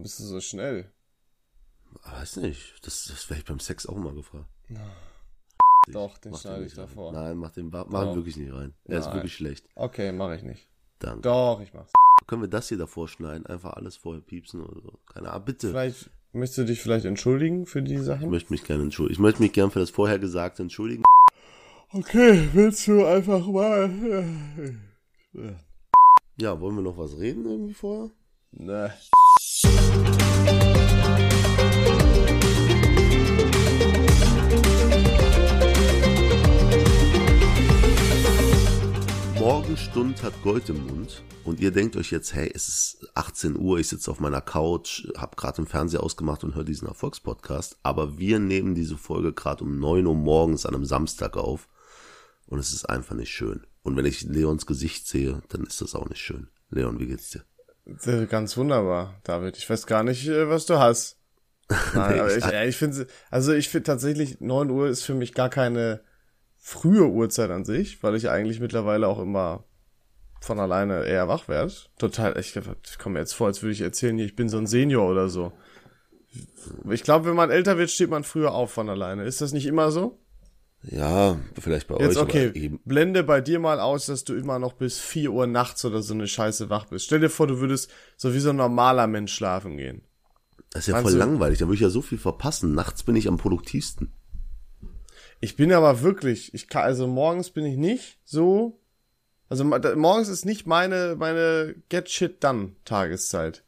Warum bist du so schnell? Weiß nicht. Das, das werde ich beim Sex auch mal gefragt. Doch, den Mach schneide den ich rein. davor. Nein, mach den mach Doch. ihn wirklich nicht rein. Er ist Nein. wirklich schlecht. Okay, mache ich nicht. Danke. Doch, ich mach's. Können wir das hier davor schneiden? Einfach alles vorher piepsen oder so. Keine Ahnung. Bitte. Vielleicht möchtest du dich vielleicht entschuldigen für die Ich Sachen? möchte mich gerne entschuldigen. Ich möchte mich gerne für das Vorhergesagte entschuldigen. Okay, willst du einfach mal. Ja, wollen wir noch was reden irgendwie vorher? Ne. Morgenstund hat Gold im Mund und ihr denkt euch jetzt, hey, es ist 18 Uhr, ich sitze auf meiner Couch, habe gerade den Fernseher ausgemacht und höre diesen Erfolgspodcast, aber wir nehmen diese Folge gerade um 9 Uhr morgens an einem Samstag auf und es ist einfach nicht schön. Und wenn ich Leons Gesicht sehe, dann ist das auch nicht schön. Leon, wie geht's dir? Äh, Ganz wunderbar, David. Ich weiß gar nicht, äh, was du hast. Nein, Nee, aber ich- ich, ich finde, also ich finde tatsächlich 9 Uhr ist für mich gar keine frühe Uhrzeit an sich, weil ich eigentlich mittlerweile auch immer von alleine eher wach werde. Total, ich, ich komme mir jetzt vor, als würde ich erzählen, ich bin so ein Senior oder so. Ich glaube, wenn man älter wird, steht man früher auf von alleine. Ist das nicht immer so? Ja, vielleicht bei Jetzt euch, okay, blende bei dir mal aus, dass du immer noch bis 4 Uhr nachts oder so eine Scheiße wach bist. Stell dir vor, du würdest so wie so ein normaler Mensch schlafen gehen. Das ist ja Meinst voll langweilig, da würde ich ja so viel verpassen. Nachts bin ich am produktivsten. Ich bin aber wirklich, ich kann, also morgens bin ich nicht so, also morgens ist nicht meine, meine Get Shit Done Tageszeit.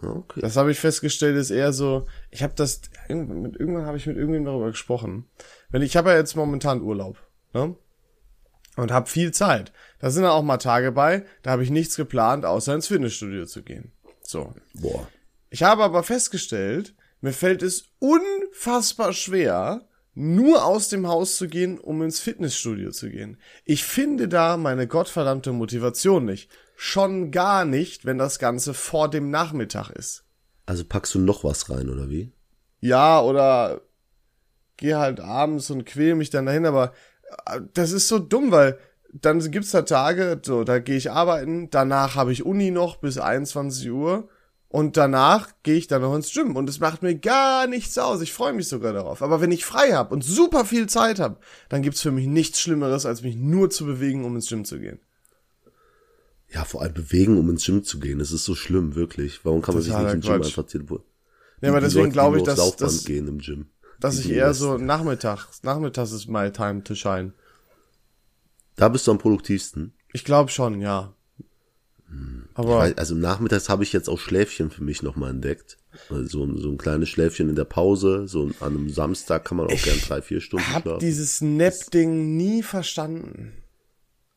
Okay. Das habe ich festgestellt, ist eher so, ich habe das, irgendwann habe ich mit irgendwem darüber gesprochen. Wenn ich habe ja jetzt momentan Urlaub, ne? Und habe viel Zeit. Da sind dann auch mal Tage bei, da habe ich nichts geplant, außer ins Fitnessstudio zu gehen. So. Boah. Ich habe aber festgestellt, mir fällt es unfassbar schwer, nur aus dem Haus zu gehen, um ins Fitnessstudio zu gehen. Ich finde da meine gottverdammte Motivation nicht. Schon gar nicht, wenn das Ganze vor dem Nachmittag ist. Also packst du noch was rein, oder wie? Ja, oder geh halt abends und quäl mich dann dahin, aber äh, das ist so dumm, weil dann gibt's da Tage, so, da gehe ich arbeiten, danach habe ich Uni noch bis 21 Uhr und danach gehe ich dann noch ins Gym und es macht mir gar nichts aus. Ich freue mich sogar darauf. Aber wenn ich frei habe und super viel Zeit habe, dann gibt's für mich nichts Schlimmeres, als mich nur zu bewegen, um ins Gym zu gehen. Ja, vor allem bewegen, um ins Gym zu gehen. Das ist so schlimm, wirklich. Warum kann man sich nicht im Gym Quatsch. einfach telefonieren? Ja, aber deswegen glaube ich, dass, dass, gehen im Gym. Dass ich eher so nachmittags, nachmittags ist my time to shine. Da bist du am produktivsten. Ich glaube schon, ja. Aber Weil, also nachmittags habe ich jetzt auch Schläfchen für mich nochmal entdeckt. Also so, ein- so ein kleines Schläfchen in der Pause. So an einem Samstag kann man auch gern drei, vier Stunden hab schlafen. dieses Nap-Ding nie verstanden.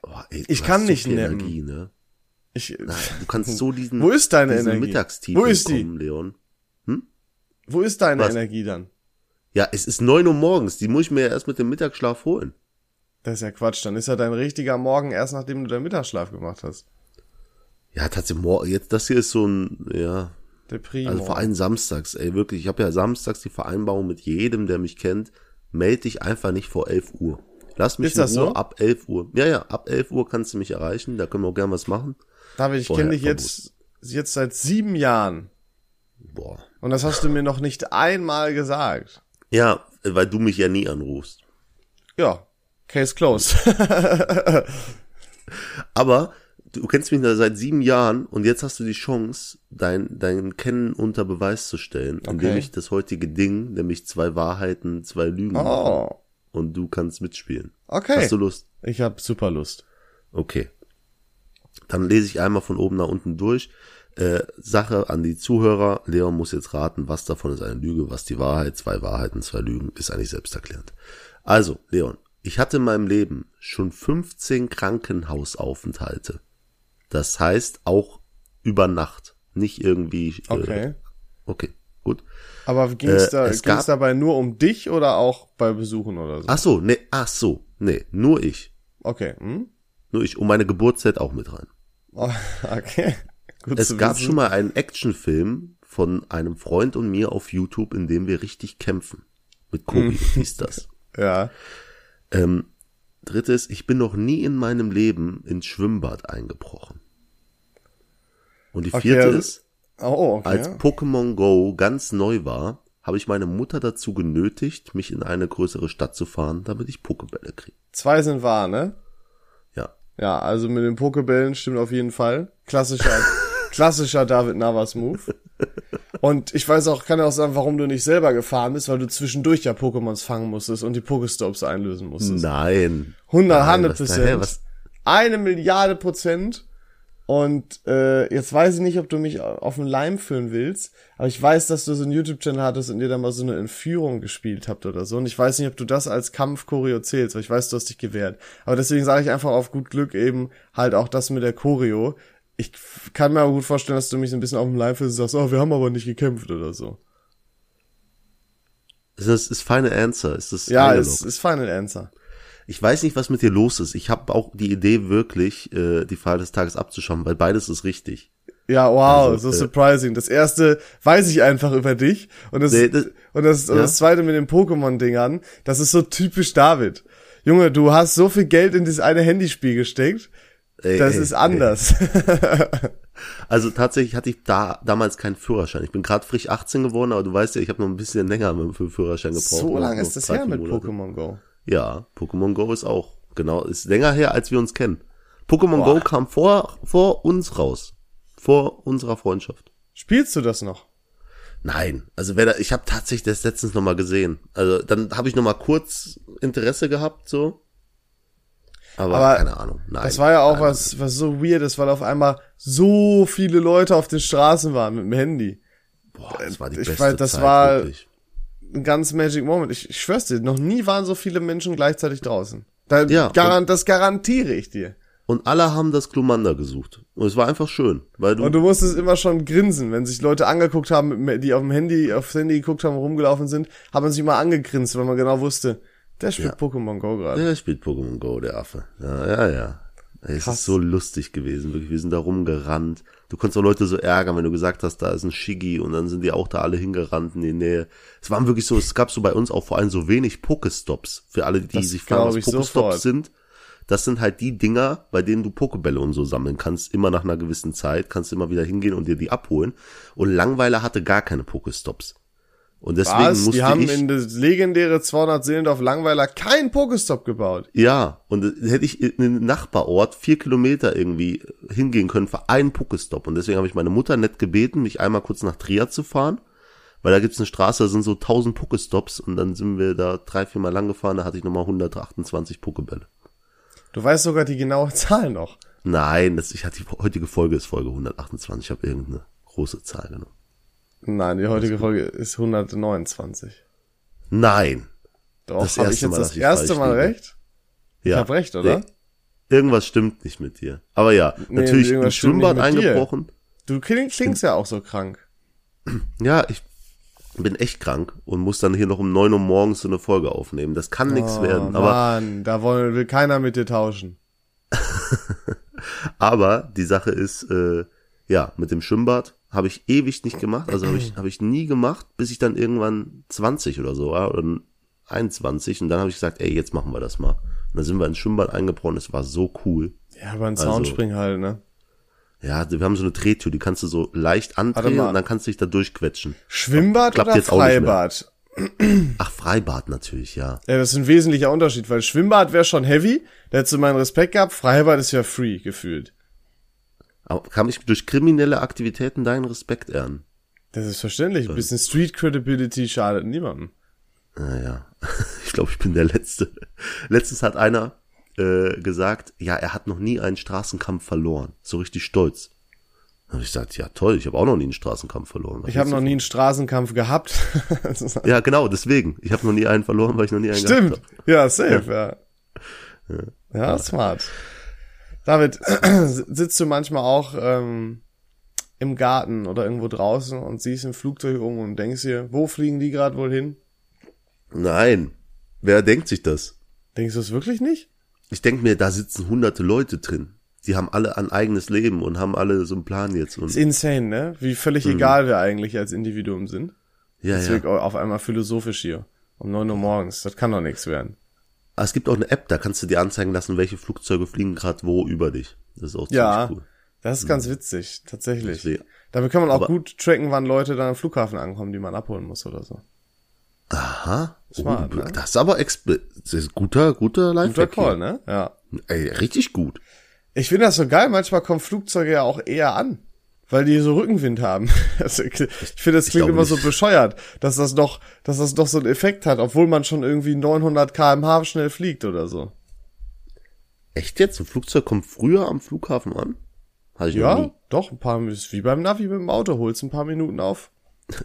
Oh, ey, ich kann nicht so nappen. Energie, ne? Ich, Nein, du kannst so diesen, Wo ist deine diesen Energie? Mittagstief Wo ist die? entkommen, Leon. wo ist deine Was? Energie dann? Ja, es ist neun Uhr morgens. Die muss ich mir ja erst mit dem Mittagsschlaf holen. Das ist ja Quatsch. Dann ist ja dein richtiger Morgen erst nachdem du deinen Mittagsschlaf gemacht hast. Ja, tatsächlich, jetzt, das hier ist so ein, ja, Der Primo. also vor allem samstags, ey, wirklich. Ich habe ja samstags die Vereinbarung mit jedem, der mich kennt, melde dich einfach nicht vor 11 Uhr. Lass mich Ist das in Ruhe so? ab 11 Uhr. Ja, ja, ab 11 Uhr kannst du mich erreichen, da können wir auch gern was machen. David, ich kenne dich jetzt, jetzt seit sieben Jahren. Boah. Und das hast du mir noch nicht einmal gesagt. Ja, weil du mich ja nie anrufst. Ja. Case closed. Aber du kennst mich da seit sieben Jahren und jetzt hast du die Chance, dein, dein Kennen unter Beweis zu stellen, indem Okay. ich das heutige Ding, nämlich zwei Wahrheiten, zwei Lügen mache. oh. Und du kannst mitspielen. Okay. Hast du Lust? Ich habe super Lust. Okay. Dann lese ich einmal von oben nach unten durch. Äh, Sache an die Zuhörer. Leon muss jetzt raten, was davon ist eine Lüge, was die Wahrheit. Zwei Wahrheiten, zwei Lügen, ist eigentlich selbsterklärend. Also, Leon, ich hatte in meinem Leben schon 15 Krankenhausaufenthalte. Das heißt auch über Nacht. Nicht irgendwie. Äh, Okay. Okay, gut. Aber ging's Äh, da, es ging's dabei nur um dich oder auch bei Besuchen oder so? Ach so, nee, ach so, nee, nur ich. Okay. Hm? Nur ich. Und meine Geburtszeit auch mit rein. Okay. Gut Es gab wissen. schon mal einen Actionfilm von einem Freund und mir auf YouTube, in dem wir richtig kämpfen. Mit Kobi hieß das. Ja. Ähm, drittes, ich bin noch nie in meinem Leben ins Schwimmbad eingebrochen. Und die Okay, vierte also- ist, Oh, okay. Als Pokémon Go ganz neu war, habe ich meine Mutter dazu genötigt, mich in eine größere Stadt zu fahren, damit ich Pokebälle kriege. Zwei sind wahr, ne? Ja. Ja, also mit den Pokebällen stimmt auf jeden Fall. Klassischer, klassischer David Navas Move. Und ich weiß auch, kann ja auch sagen, warum du nicht selber gefahren bist, weil du zwischendurch ja Pokémons fangen musstest und die Pokestops einlösen musstest. Nein. 100, Nein, 100 was da- hä, Prozent. Eine Milliarde Prozent. Und äh, jetzt weiß ich nicht, ob du mich auf den Leim führen willst, aber ich weiß, dass du so einen YouTube-Channel hattest und ihr da mal so eine Entführung gespielt habt oder so. Und ich weiß nicht, ob du das als Kampf-Choreo zählst, weil ich weiß, du hast dich gewehrt. Aber deswegen sage ich einfach auf gut Glück eben halt auch das mit der Choreo. Ich kann mir aber gut vorstellen, dass du mich so ein bisschen auf dem und sagst, oh, wir haben aber nicht gekämpft oder so. Ist das ist Final Answer? Ist das Ja, ist, ist Final Answer. Ich weiß nicht, was mit dir los ist. Ich habe auch die Idee, wirklich äh, die Frage des Tages abzuschauen, weil beides ist richtig. Ja, wow, Also, so äh, surprising. Das erste weiß ich einfach über dich und das, Nee, das- und das, und ja. das zweite mit den Pokémon-Dingern, das ist so typisch David. Junge, du hast so viel Geld in dieses eine Handyspiel gesteckt, Ey, das ey, ist anders. Also tatsächlich hatte ich da damals keinen Führerschein. Ich bin gerade frisch 18 geworden, aber du weißt ja, ich habe noch ein bisschen länger mit dem Führerschein gebraucht. so lange ist das her mit. Pokémon Go. Ja, Pokémon Go ist auch genau ist länger her, als wir uns kennen. Pokémon. Go kam vor vor uns raus, vor unserer Freundschaft. Spielst du das noch? Nein, also wer da, ich habe tatsächlich das letztens noch mal gesehen. Also dann habe ich noch mal kurz Interesse gehabt so. Aber, Aber keine Ahnung. Nein. Das war ja auch nein. was, was so weird ist, weil auf einmal so viele Leute auf den Straßen waren mit dem Handy. Boah, das war die ich beste weiß, das Zeit, war- wirklich. Ein ganz Magic Moment. Ich, ich schwör's dir, noch nie waren so viele Menschen gleichzeitig draußen. Da, Ja, garant, das garantiere ich dir. Und alle haben das Glumanda gesucht. Und es war einfach schön, weil du, Und du musstest immer schon grinsen, wenn sich Leute angeguckt haben, die auf dem Handy, aufs Handy geguckt haben, rumgelaufen sind, haben sich immer angegrinst, weil man genau wusste, der spielt Ja. Pokémon Go gerade. der spielt Pokémon Go, der Affe. Ja, ja, ja. Es Krass. ist so lustig gewesen, wirklich. Wir sind da rumgerannt. Du konntest auch Leute so ärgern, wenn du gesagt hast, da ist ein Shiggy und dann sind die auch da alle hingerannt in die Nähe. Es waren wirklich so, es gab so bei uns auch vor allem so wenig Pokestops. Für alle, die Das sich fragen, was Pokestops sind. Das sind halt die Dinger, bei denen du Pokebälle und so sammeln kannst, immer nach einer gewissen Zeit, kannst immer wieder hingehen und dir die abholen. Und Langweiler hatte gar keine Pokestops. Und deswegen Was? musste Die haben ich in das legendäre 200 Seelendorf Langweiler keinen Pokestop gebaut. Ja, und hätte ich in den Nachbarort vier Kilometer irgendwie hingehen können für einen Pokestop. Und deswegen habe ich meine Mutter nett gebeten, mich einmal kurz nach Trier zu fahren. Weil da gibt's eine Straße, da sind so 1000 Pokestops und dann sind wir da drei, vier Mal lang gefahren, da hatte ich nochmal 128 Pokebälle. Du weißt sogar die genaue Zahl noch. Nein, das, ich hatte die heutige Folge ist Folge 128, ich habe irgendeine große Zahl genommen. Nein, die heutige Folge ist 129. Nein. Doch, Das habe ich erste jetzt Mal, das ich erste Mal liege. recht? Ich Ja. hab recht, oder? Nee. Irgendwas stimmt nicht mit dir. Aber ja, Nee, natürlich im nicht Schwimmbad dir. eingebrochen. Du kling, klingst ja auch so krank. Ja, ich bin echt krank und muss dann hier noch um neun Uhr morgens so eine Folge aufnehmen. Das kann nichts werden. Aber, Oh, Mann, da wollen, will keiner mit dir tauschen. aber die Sache ist, äh, ja, mit dem Schwimmbad habe ich ewig nicht gemacht. Also habe ich, hab ich nie gemacht, bis ich dann irgendwann 20 oder so war oder 21. Und dann habe ich gesagt, ey, jetzt machen wir das mal. Und dann sind wir ins Schwimmbad eingebrochen. Es war so cool. Ja, aber ein Also- Soundspring halt, ne? Ja, wir haben so eine Drehtür, die kannst du so leicht andrehen und dann kannst du dich da durchquetschen. Schwimmbad Klappt oder. Freibad? Ach, Freibad natürlich, ja. Ja, das ist ein wesentlicher Unterschied, weil Schwimmbad wäre schon heavy, da hättest du meinen Respekt gehabt, Freibad ist ja free gefühlt. Kann ich durch kriminelle Aktivitäten deinen Respekt ernten? Das ist verständlich. Ein bisschen Street Credibility schadet niemandem. Naja, ich glaube, ich bin der Letzte. Letztens hat einer äh, gesagt, ja, er hat noch nie einen Straßenkampf verloren. So richtig stolz. Habe ich gesagt, ja toll, ich habe auch noch nie einen Straßenkampf verloren. Was Ich habe noch nie einen Straßenkampf gehabt. Ja, genau, deswegen. Ich habe noch nie einen verloren, weil ich noch nie einen Stimmt. gehabt Ja, safe, ja. Ja, smart. David, sitzt du manchmal auch ähm, im Garten oder irgendwo draußen und siehst im Flugzeug um und denkst dir, wo fliegen die gerade wohl hin? Nein. Wer denkt sich das? Denkst du es wirklich nicht? Ich denk mir, da sitzen hunderte Leute drin. Die haben alle ein eigenes Leben und haben alle so einen Plan jetzt. Und Ist insane, ne? Wie völlig Mhm. egal wir eigentlich als Individuum sind. ja, Das ja. auf einmal philosophisch hier. Um neun Uhr morgens. Das kann doch nichts werden. Aber es gibt auch eine App, da kannst du dir anzeigen lassen, welche Flugzeuge fliegen gerade wo über dich. Das ist auch ziemlich Ja. cool. Das ist ganz witzig, tatsächlich. Damit kann man auch Aber- gut tracken, wann Leute dann am Flughafen ankommen, die man abholen muss oder so. Aha. Smart, oh, ne? Das ist aber das ist guter, guter Guter Lifehack. Call, hier. ne? Ja. Ey, richtig gut. Ich finde das so geil, manchmal kommen Flugzeuge ja auch eher an, weil die so Rückenwind haben. Also, ich finde, das klingt immer so nicht. bescheuert, dass das noch, dass das noch so einen Effekt hat, obwohl man schon irgendwie 900 kmh schnell fliegt oder so. Echt jetzt? Ein Flugzeug kommt früher am Flughafen an? Hatte ich Ja, nie. doch, ein paar, ist wie beim Navi mit dem Auto, holst ein paar Minuten auf.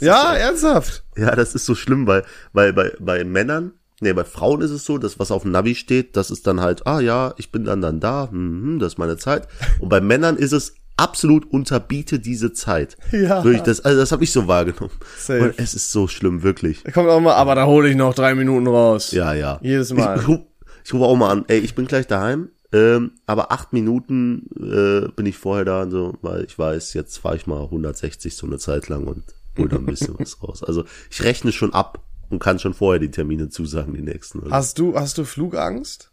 Ja, ernsthaft. ja, das ist so schlimm, weil, weil bei, bei Männern, nee, bei Frauen ist es so, dass was auf dem Navi steht, das ist dann halt, ah ja, ich bin dann dann da, hm, das ist meine Zeit. Und bei Männern ist es absolut unterbiete diese Zeit. Ja. Wirklich, das, also das habe ich so wahrgenommen. Safe. Und es ist so schlimm, wirklich. Da kommt auch mal, aber da hole ich noch drei Minuten raus. Ja, ja. Jedes Mal. Ich, ich, ich rufe auch mal an, ey, ich bin gleich daheim, ähm, aber acht Minuten äh, bin ich vorher da, so, weil ich weiß, jetzt fahre ich mal 160 so eine Zeit lang und hol da ein bisschen was raus. Also ich rechne schon ab und kann schon vorher die Termine zusagen, die nächsten. Also, Hast du, hast du Flugangst?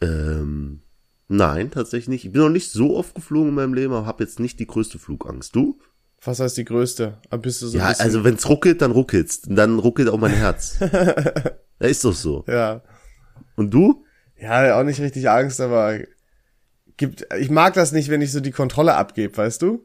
ähm, nein, tatsächlich nicht. Ich bin noch nicht so oft geflogen in meinem Leben, aber habe jetzt nicht die größte Flugangst. Du? Was heißt die größte? Aber Bist du so Ja, also wenn's ruckelt, dann ruckelt's. Dann ruckelt auch mein Herz. ja, ist doch so. ja. Und du? Ja, auch nicht richtig Angst, aber gibt, ich mag das nicht, wenn ich so die Kontrolle abgebe, weißt du?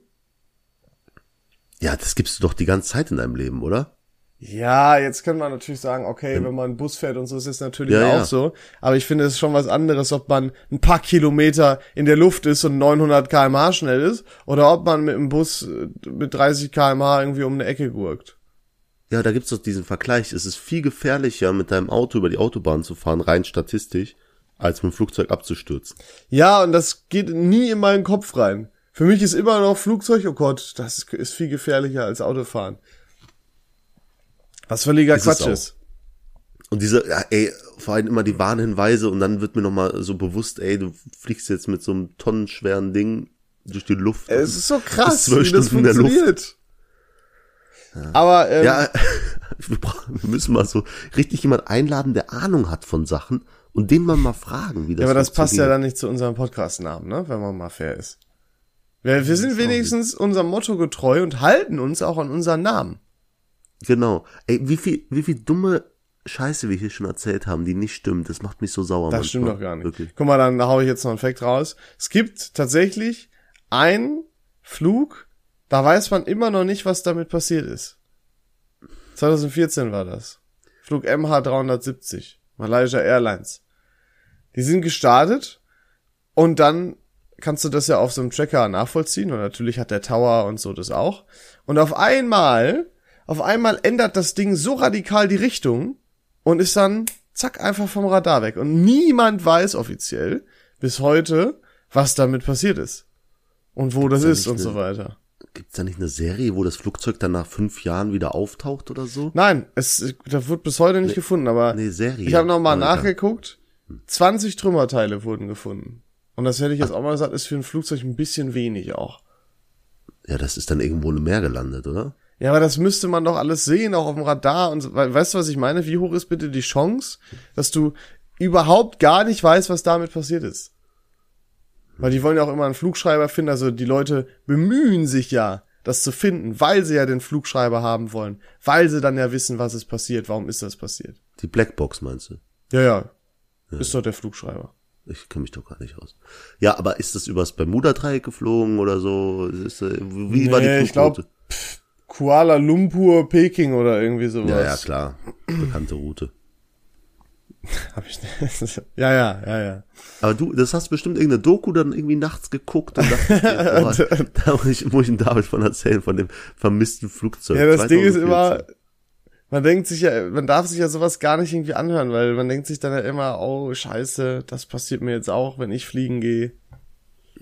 Ja, das gibst du doch die ganze Zeit in deinem Leben, oder? Ja, jetzt kann man natürlich sagen, okay, wenn man Bus fährt und so ist es natürlich Ja, auch ja. so. Aber ich finde es ist schon was anderes, ob man ein paar Kilometer in der Luft ist und 900 kmh schnell ist oder ob man mit dem Bus äh, mit 30 kmh irgendwie um eine Ecke gurkt. Ja, da gibt's doch diesen Vergleich. Es ist viel gefährlicher, mit deinem Auto über die Autobahn zu fahren, rein statistisch, als mit dem Flugzeug abzustürzen. Ja, und das geht nie in meinen Kopf rein. Für mich ist immer noch Flugzeug, oh Gott, das ist viel gefährlicher als Autofahren. Was völliger Ist Quatsch ist. Und diese, ja, ey, vor allem immer die Warnhinweise und dann wird mir nochmal so bewusst, ey, du fliegst jetzt mit so einem tonnenschweren Ding durch die Luft. Es ist so krass, zwölf wie das Stunden in der Luft. funktioniert. Aber ähm, Ja, wir, müssen mal so richtig jemand einladen, der Ahnung hat von Sachen und den mal mal fragen, wie das Ja, aber das passt ja funktioniert. dann nicht zu unserem Podcast-Namen, ne? Wenn man mal fair ist. Wir, wir sind wenigstens unserem Motto getreu und halten uns auch an unseren Namen. Genau. Ey, wie viel, wie viel dumme Scheiße wir hier schon erzählt haben, die nicht stimmt. Das macht mich so sauer. Das manchmal. stimmt doch gar nicht. Wirklich. Guck mal, dann hau ich jetzt noch einen Fact raus. Es gibt tatsächlich einen Flug, da weiß man immer noch nicht, was damit passiert ist. 2014 war das. Flug MH370, Malaysia Airlines. Die sind gestartet und dann kannst du das ja auf so einem Tracker nachvollziehen und natürlich hat der Tower und so das auch. Und auf einmal, auf einmal ändert das Ding so radikal die Richtung und ist dann zack einfach vom Radar weg. Und niemand weiß offiziell bis heute, was damit passiert ist. Und wo das da ist und eine- so weiter. Gibt's da nicht eine Serie, wo das Flugzeug dann nach fünf Jahren wieder auftaucht oder so? Nein, es da wird bis heute nicht gefunden, aber Nee, Serie. ich habe noch mal Alter. nachgeguckt. 20 Trümmerteile wurden gefunden. Und das hätte ich jetzt auch mal gesagt, ist für ein Flugzeug ein bisschen wenig auch. Ja, das ist dann irgendwo im Meer gelandet, oder? Ja, aber das müsste man doch alles sehen, auch auf dem Radar und so. We- Weißt du, was ich meine? Wie hoch ist bitte die Chance, dass du überhaupt gar nicht weißt, was damit passiert ist? Weil die wollen ja auch immer einen Flugschreiber finden, also die Leute bemühen sich ja, das zu finden, weil sie ja den Flugschreiber haben wollen, weil sie dann ja wissen, was ist passiert, warum ist das passiert. Die Blackbox meinst du? Ja, ja. Ist doch der Flugschreiber. Ich kenne mich doch gar nicht aus. Ja, aber ist das übers Bermuda-Dreieck geflogen oder so? Ist, äh, wie war die Nee, ich Flugroute? Kuala Lumpur, Peking oder irgendwie sowas. ja, ja, klar. Bekannte Route. Hab ich nicht. ja, ja, ja, ja. Aber du, das hast bestimmt irgendeine Doku dann irgendwie nachts geguckt und dachtest dir, boah, da muss ich, muss ich dem David von erzählen, von dem vermissten Flugzeug. Ja, das Ding ist 2014. immer, man denkt sich ja, man darf sich ja sowas gar nicht irgendwie anhören, weil man denkt sich dann ja immer, oh scheiße, das passiert mir jetzt auch, wenn ich fliegen gehe.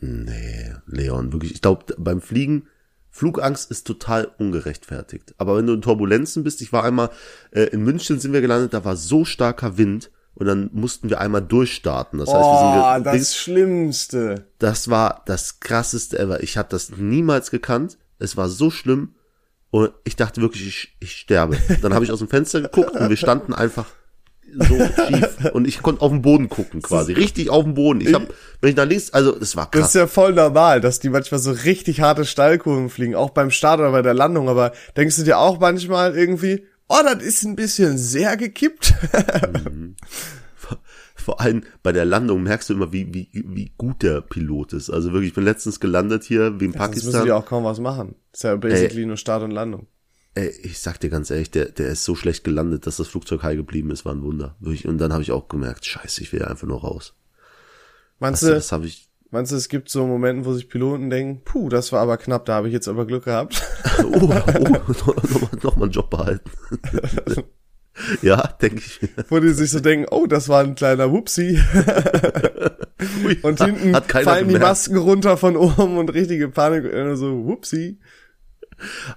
Nee, Leon, wirklich. Ich glaube, beim Fliegen, Flugangst ist total ungerechtfertigt. Aber wenn du in Turbulenzen bist, ich war einmal, äh, in München sind wir gelandet, da war so starker Wind und dann mussten wir einmal durchstarten. Das heißt, wir Oh, sind ge- das Schlimmste. das war das krasseste ever. Ich habe das niemals gekannt. Es war so schlimm und ich dachte wirklich, ich, ich sterbe. Dann habe ich aus dem Fenster geguckt und wir standen einfach so schief und ich konnte auf den Boden gucken quasi, richtig auf den Boden. Ich habe, wenn ich nach links, also es war Das krass. ist ja voll normal, dass die manchmal so richtig harte Steilkurven fliegen, auch beim Start oder bei der Landung. Aber denkst du dir auch manchmal irgendwie, oh, das ist ein bisschen sehr gekippt? Vor allem bei der Landung merkst du immer, wie, wie, wie gut der Pilot ist. Also wirklich, ich bin letztens gelandet hier, wie in Sonst müssen Pakistan. die auch kaum was machen. ist ja basically nur Start und Landung. Ey, ich sag dir ganz ehrlich, der, der ist so schlecht gelandet, dass das Flugzeug heil geblieben ist, war ein Wunder. Und dann habe ich auch gemerkt, scheiße, ich will einfach nur raus. Meinst du, das habe ich. meinst du, es gibt so Momente, wo sich Piloten denken, puh, das war aber knapp, da habe ich jetzt aber Glück gehabt. Oh, oh nochmal noch mal einen Job behalten. ja, denke ich. wo die sich so denken, oh, das war ein kleiner Wupsi. Ui, Und hinten fallen die gemerkt. Masken runter von oben und richtige Panik. So, Wupsi.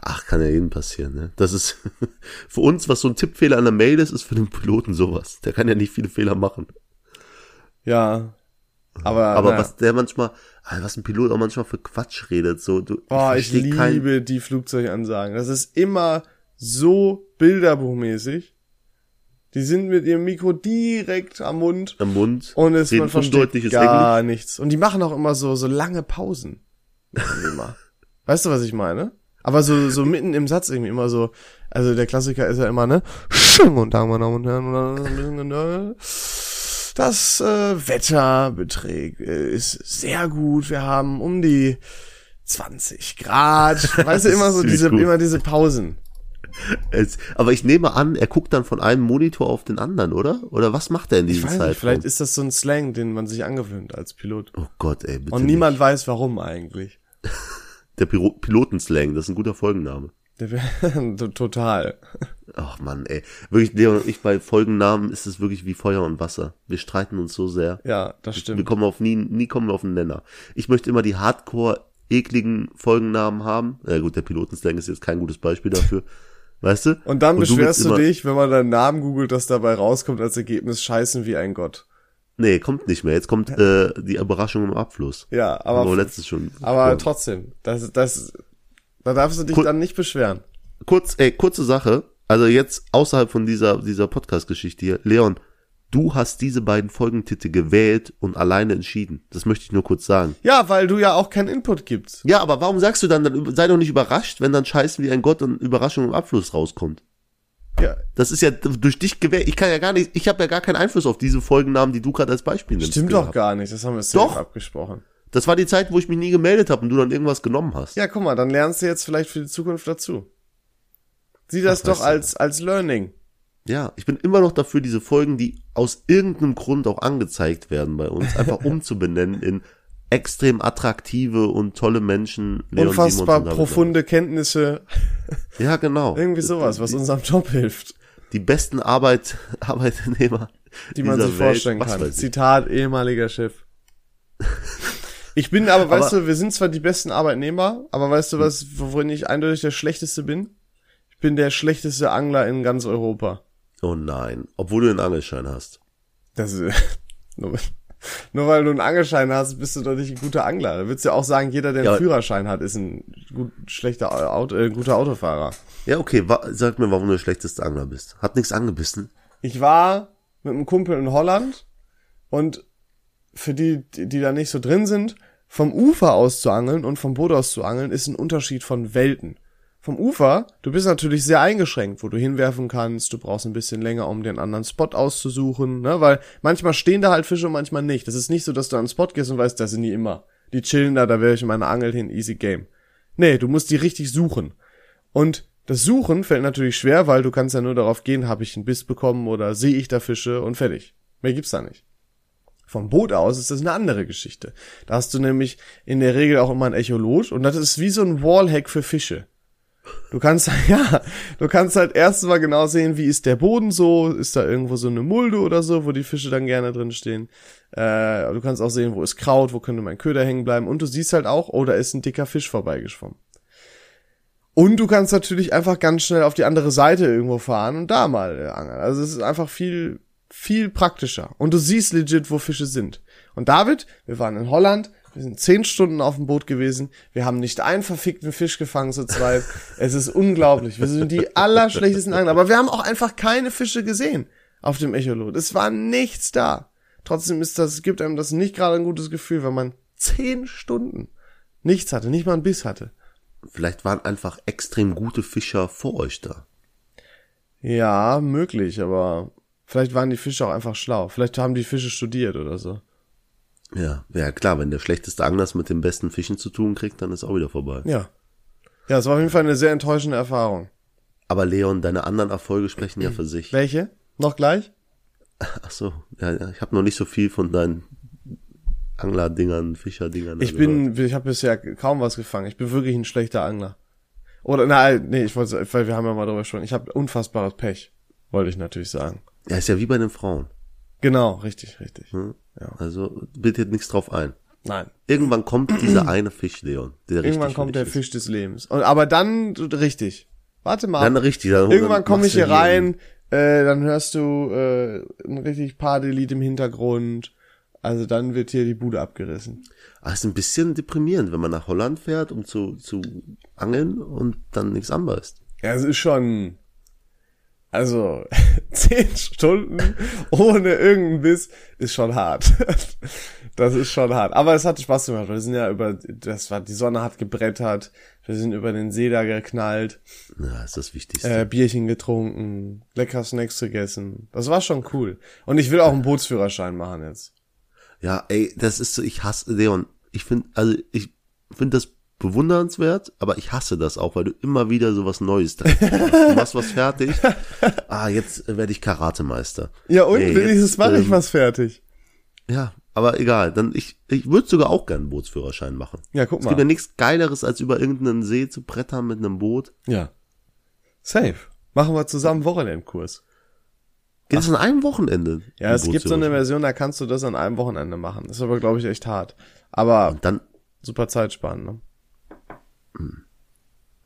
Ach, kann ja jedem passieren, ne? Das ist für uns, was so ein Tippfehler an der Mail ist, ist für den Piloten sowas. Der kann ja nicht viele Fehler machen. Ja. Aber, Aber naja. was der manchmal, ah, was ein Pilot auch manchmal für Quatsch redet, so, du, Oh, ich kein- liebe die Flugzeugansagen. Das ist immer so bilderbuchmäßig. Die sind mit ihrem Mikro direkt am Mund am Mund, und es man versteht gar nichts. Und die machen auch immer so so lange Pausen. Immer. weißt du, was ich meine? Aber so so mitten im Satz irgendwie immer so. Also der Klassiker ist ja immer ne. Schönen guten Tag, meine Damen und Herren. Und dann ein bisschen, Das äh, Wetter beträgt äh, ist sehr gut. Wir haben um die 20 Grad. Weißt du, immer so diese, gut. immer diese Pausen. Es, aber ich nehme an, er guckt dann von einem Monitor auf den anderen, oder? Oder was macht er in diesem nicht, Zeitraum? vielleicht ist das so ein Slang, den man sich angewöhnt als Pilot. oh Gott, ey, bitte Und niemand weiß warum eigentlich. Der Piro Pilotenslang, das ist ein guter Folgenname. Total. Ach Mann, ey. Wirklich, Leon und ich bei Folgennamen ist es wirklich wie Feuer und Wasser. Wir streiten uns so sehr. Ja, das Wir stimmt. kommen auf nie, nie kommen wir auf einen Nenner. Ich möchte immer die hardcore ekligen Folgennamen haben. Ja gut, der Pilotenslang ist jetzt kein gutes Beispiel dafür. Weißt du? Und dann willst beschwerst du immer- dich, wenn man deinen Namen googelt, dass dabei rauskommt als Ergebnis Scheißen wie ein Gott. Nee, kommt nicht mehr. Jetzt kommt äh, die Überraschung im Abfluss. Ja, Haben wir aber, letztes schon. aber besprochen. trotzdem, das, das, da darfst du dich Cool. dann nicht beschweren. kurz, ey, kurze Sache. Also jetzt außerhalb von dieser, dieser Podcast-Geschichte hier. Leon, du hast diese beiden Folgentitel gewählt und alleine entschieden. Das möchte ich nur kurz sagen. Ja, weil du ja auch keinen Input gibst. Ja, aber warum sagst du dann, dann sei doch nicht überrascht, wenn dann Scheißen wie ein Gott und Überraschung im Abfluss rauskommt? Ja, Das ist ja durch dich gewählt. Ich kann ja gar nicht, ich habe ja gar keinen Einfluss auf diese Folgennamen, die du gerade als Beispiel nimmst. stimmt doch gar nicht. Das haben wir Doch. abgesprochen. Das war die Zeit, wo ich mich nie gemeldet habe und du dann irgendwas genommen hast. Ja, guck mal, dann lernst du jetzt vielleicht für die Zukunft dazu. Sieh das Ach, doch als, als Learning. Ja, ich bin immer noch dafür, diese Folgen, die aus irgendeinem Grund auch angezeigt werden bei uns, einfach umzubenennen in extrem attraktive und tolle Menschen. Leon Unfassbar profunde Kenntnisse. Ja, genau. Irgendwie sowas, was unserem Job hilft. Die besten Arbeit, Arbeitnehmer, die man sich Welt. vorstellen Was kann. Zitat ehemaliger Chef. Ich bin aber, weißt Aber- du, wir sind zwar die besten Arbeitnehmer, aber weißt du was, worin ich eindeutig der schlechteste bin? Ich bin der schlechteste Angler in ganz Europa. Oh nein, obwohl du einen Angelschein hast. Das ist, nur, weil du einen Angelschein hast, bist du doch nicht ein guter Angler. Da würdest du ja auch sagen, jeder, der einen Ja. Führerschein hat, ist ein gut, schlechter Auto, äh, guter Autofahrer. Ja, okay, sag mir, warum du der schlechteste Angler bist. Hat nichts angebissen. Ich war mit einem Kumpel in Holland und für die, die, die da nicht so drin sind, vom Ufer aus zu angeln und vom Boot aus zu angeln ist ein Unterschied von Welten. Vom Ufer, du bist natürlich sehr eingeschränkt, wo du hinwerfen kannst, du brauchst ein bisschen länger, um den anderen Spot auszusuchen, ne, weil manchmal stehen da halt Fische und manchmal nicht. Das ist nicht so, dass du an den Spot gehst und weißt, das sind die immer. Die chillen da, da wäre ich in meiner Angel hin, easy game. Nee, du musst die richtig suchen. Und das Suchen fällt natürlich schwer, weil du kannst ja nur darauf gehen, habe ich einen Biss bekommen oder sehe ich da Fische und fertig. Mehr gibt's da nicht. Vom Boot aus ist das eine andere Geschichte. Da hast du nämlich in der Regel auch immer ein Echolot und das ist wie so ein Wallhack für Fische. Du kannst, ja, du kannst halt erstens mal genau sehen, wie ist der Boden so, ist da irgendwo so eine Mulde oder so, wo die Fische dann gerne drin stehen. Äh, du kannst auch sehen, wo ist Kraut, wo könnte mein Köder hängen bleiben und du siehst halt auch, oh, da ist ein dicker Fisch vorbeigeschwommen. Und du kannst natürlich einfach ganz schnell auf die andere Seite irgendwo fahren und da mal äh, angeln. Also es ist einfach viel, viel praktischer. Und du siehst legit, wo Fische sind. Und David, wir waren in Holland, wir sind zehn Stunden auf dem Boot gewesen, wir haben nicht einen verfickten Fisch gefangen zu zweit. es ist unglaublich. Wir sind die allerschlechtesten Angler. Aber wir haben auch einfach keine Fische gesehen. auf dem Echolot. Es war nichts da. Trotzdem ist das, gibt einem das nicht gerade ein gutes Gefühl, wenn man zehn Stunden nichts hatte, nicht mal ein Biss hatte. Vielleicht waren einfach extrem gute Fischer vor euch da. Ja, möglich, aber vielleicht waren die Fische auch einfach schlau. Vielleicht haben die Fische studiert oder so. Ja, ja klar, wenn der schlechteste Angler es mit den besten Fischen zu tun kriegt, dann ist auch wieder vorbei. Ja. Ja, es war auf jeden Fall eine sehr enttäuschende Erfahrung. Aber Leon, deine anderen Erfolge sprechen ja für sich. Welche? Noch gleich? Ach so, ja, ja, ich habe noch nicht so viel von deinen Anglerdingern, Fischerdingern. Ich bin, ich habe bisher kaum was gefangen. Ich bin wirklich ein schlechter Angler. Oder nein, nee, ich wollte, weil wir haben ja mal darüber gesprochen. Ich habe unfassbares Pech, wollte ich natürlich sagen. Ja, ist ja wie bei den Frauen. Genau, richtig, richtig. Hm? Ja. Also bitte nichts drauf ein. Nein. Irgendwann kommt dieser eine Fisch, Leon. Der Irgendwann kommt der ist. Fisch des Lebens. Und, aber dann richtig. Warte mal. Dann richtig. Dann Irgendwann komme ich hier rein, äh, dann hörst du äh, ein richtig Partylied im Hintergrund. Also dann wird hier die Bude abgerissen. Ah, ist ein bisschen deprimierend, wenn man nach Holland fährt, um zu, zu angeln und dann nichts anbeißt. Ja, es ist schon, also zehn Stunden ohne irgendeinen Biss ist schon hart. Das ist schon hart. Aber es hat Spaß gemacht. Wir sind ja über, das war, die Sonne hat gebrettert. Wir sind über den See da geknallt. Ja, ist das Wichtigste. Äh, Bierchen getrunken, lecker Snacks gegessen. Das war schon cool. Und ich will auch einen Bootsführerschein machen jetzt. Ja, ey, das ist so, ich hasse, Leon, ich finde, also ich finde das bewundernswert, aber ich hasse das auch, weil du immer wieder so was Neues da Du machst was fertig. Ah, jetzt werde ich Karatemeister. Ja, und nee, wenigstens mache ähm, ich was fertig. Ja, aber egal. Dann ich, ich würde sogar auch gerne einen Bootsführerschein machen. Ja, guck mal. Es gibt ja nichts Geileres, als über irgendeinen See zu brettern mit einem Boot. Ja. Safe. Machen wir zusammen Wochenendkurs. Geht das an einem Wochenende? Ja, es gibt so eine Version, da kannst du das an einem Wochenende machen. Das ist aber, glaube ich, echt hart. Aber Und dann super Zeitspannen, ne?